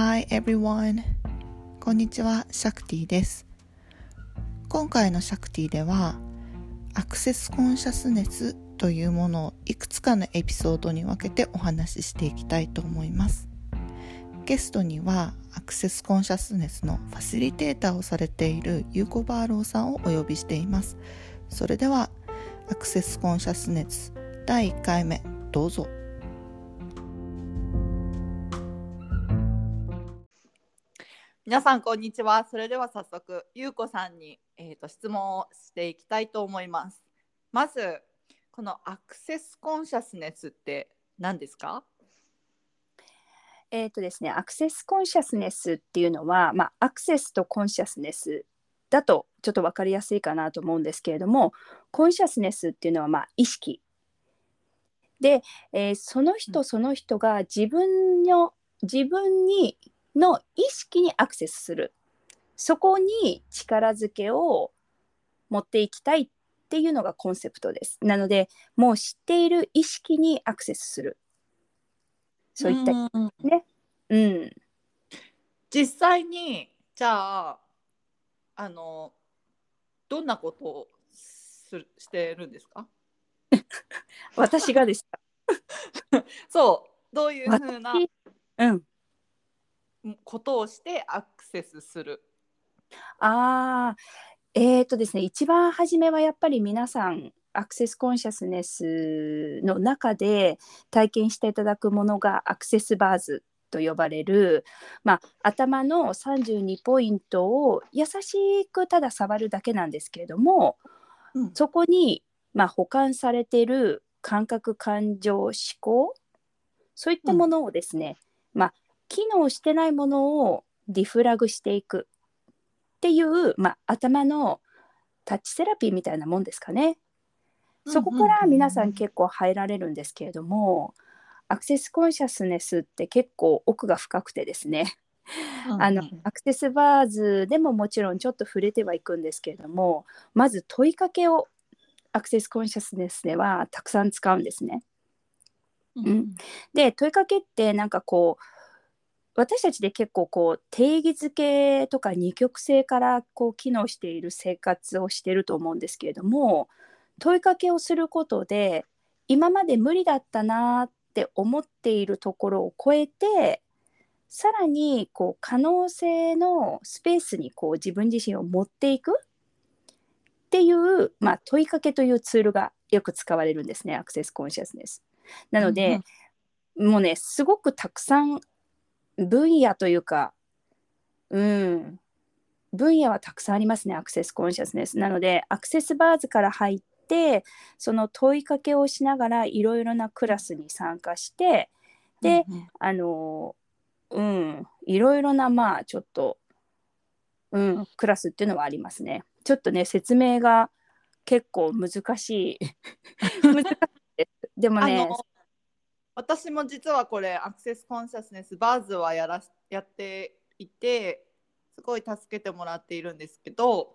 Hi everyone! こんにちは、シャクティです。今回のシャクティでは、 Access Consciousness というものをいくつかのエピソードに分けてお話ししていきたいと思います。ゲストには、 Access Consciousness のファシリテーターをされているユーコバーローさんをお呼びしています。それでは、 Access Consciousness 第1回目、どうぞ。皆さんこんにちは。それでは早速ゆうこさんに、えー、と質問をしていきたいと思います。まずこのアクセスコンシャスネスって何ですか？えーとですね、アクセスコンシャスネスっていうのは、まあ、アクセスとコンシャスネスだとちょっと分かりやすいかなと思うんですけれどもコンシャスネスっていうのはまあ意識で、えーその人その人が自分の自分にの意識にアクセスする。そこに力づけを持っていきたいっていうのがコンセプトです。なのでもう知っている意識にアクセスする。そういったうんうん実際にじゃああのどんなことをするしてるんですか？私がでした。そうどういうふうな私？うん。ことをしてアクセスする。ああ、えっ、とですね、一番初めはやっぱり皆さん、アクセスコンシャスネスの中で体験していただくものがアクセスバーズと呼ばれる、まあ、頭の32ポイントを優しくただ触るだけなんですけれどもうん。そこに、まあ、保管されている感覚感情思考そういったものをですね、まあ、機能してないものをディフラグしていくっていう、まあ、頭のタッチセラピーみたいなもんですかね。そこから皆さん結構入られるんですけれども、アクセスコンシャスネスって結構奥が深くてですね、あのアクセスバーズでももちろんちょっと触れてはいくんですけれどもまず問いかけをアクセスコンシャスネスではたくさん使うんですね。うん。で問いかけってなんかこう私たちで結構こう定義づけとか二極性からこう機能している生活をしてると思うんですけれども問いかけをすることで今まで無理だったなって思っているところを超えてさらにこう可能性のスペースにこう自分自身を持っていくっていう、まあ、問いかけというツールがよく使われるんですねアクセスコンシャスネス。なので、もうねすごくたくさん分野というかうん。分野はたくさんありますねアクセスコンシャスネスなのでアクセスバーズから入ってその問いかけをしながらいろいろなクラスに参加してで、あのうん。いろいろなまあちょっとうんクラスっていうのはありますね。ちょっとね説明が結構難しい。難しいです。でもね私も実はこれアクセスコンシャスネスバーズはやらやっていてすごい助けてもらっているんですけど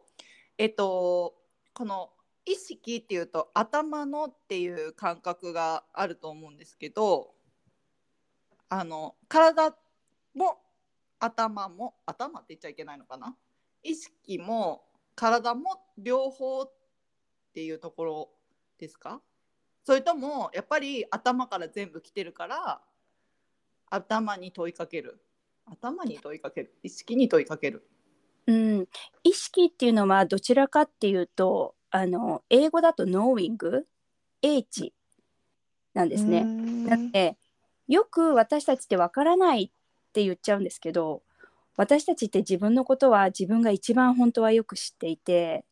えっとこの意識っていうと頭のっていう感覚があると思うんですけどあの体も頭も頭って言っちゃいけないのかな？意識も体も両方っていうところですか？それともやっぱり頭から全部来てるから頭に問いかける。頭に問いかける。意識に問いかける。うん、意識っていうのはどちらかっていうとあの英語だと knowing 英知なんですね。なのでよく私たちってわからないって言っちゃうんですけど私たちって自分のことは自分が一番本当はよく知っていて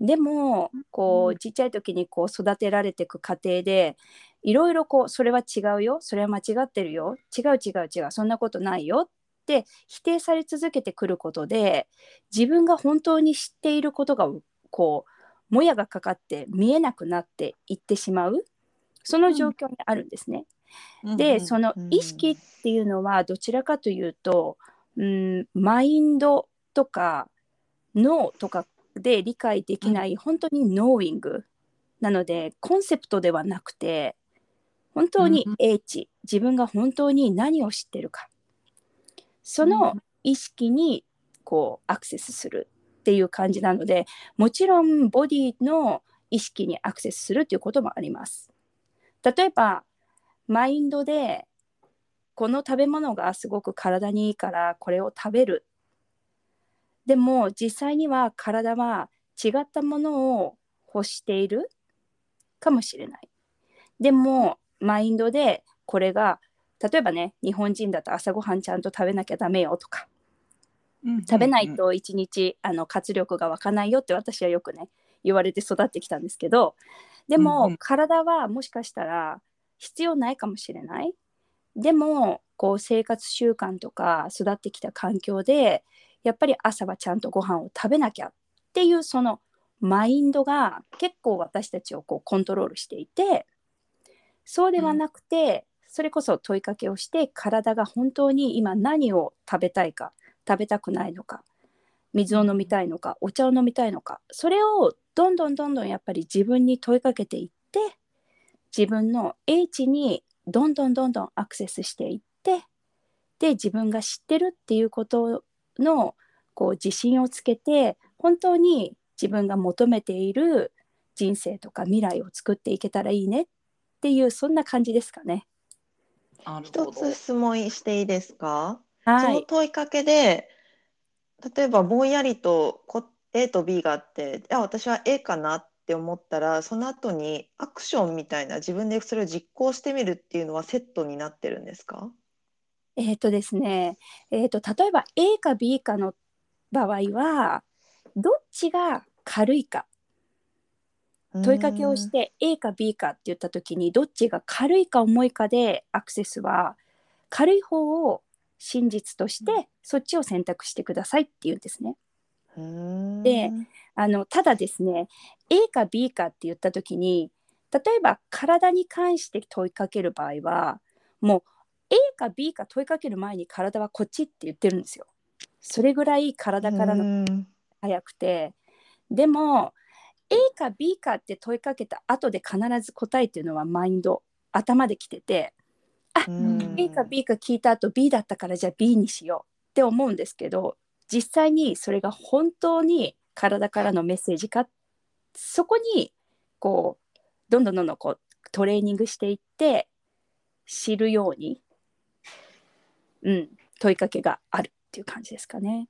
でもこううちっちゃい時にこう育てられていく過程でいろいろこうそれは違うよ。それは間違ってるよ。違う違う違う。そんなことないよって否定され続けてくることで自分が本当に知っていることがこうもやがかかって見えなくなっていってしまう。その状況にあるんですね。でその意識っていうのはどちらかというと、うん、マインドとか脳とかで理解できない本当にノーイングなのでコンセプトではなくて本当に英知、自分が本当に何を知ってるか。その意識にこうアクセスするっていう感じなのでもちろんボディの意識にアクセスするっていうこともあります。例えばマインドでこの食べ物がすごく体にいいからこれを食べるでも実際には体は違ったものを欲しているかもしれない。でもマインドでこれが例えばね日本人だと朝ごはんちゃんと食べなきゃダメよとか、食べないと一日あの活力が湧かないよって私はよくね言われて育ってきたんですけどでも、うんうん、体はもしかしたら必要ないかもしれない。でもこう生活習慣とか育ってきた環境でやっぱり朝はちゃんとご飯を食べなきゃっていうそのマインドが結構私たちをこうコントロールしていてそうではなくて、それこそ問いかけをして体が本当に今何を食べたいか食べたくないのか水を飲みたいのかお茶を飲みたいのかそれをどんどんどんどんやっぱり自分に問いかけていって自分の英知にどんどんどんどんアクセスしていってで自分が知ってるっていうことをのこう自信をつけて本当に自分が求めている人生とか未来を作っていけたらいいねっていうそんな感じですかね。一つ質問していいですか、はい、その問いかけで例えばぼんやりと A と B があってあ私は A かなって思ったらその後にアクションみたいな自分でそれを実行してみるっていうのはセットになってるんですか？えっ、ー、とですね、えーと、例えば A か B かの場合はどっちが軽いか。問いかけをして A か B かって言った時にどっちが軽いか重いかでアクセスは軽い方を真実としてそっちを選択してくださいって言うんですね。であのただですね A か B かって言った時に例えば体に関して問いかける場合はもう A か B か問いかける前に体はこっちって言ってるんですよ。それぐらい体からの早くて。でも A か B かって問いかけた後で必ず答えっていうのはマインド。頭できててあ A か B か聞いた後 B だったからじゃあ B にしようって思うんですけど実際にそれが本当に体からのメッセージかそこにこうどんどんどんどんこうトレーニングしていって知るようにうん、問いかけがあるっていう感じですかね。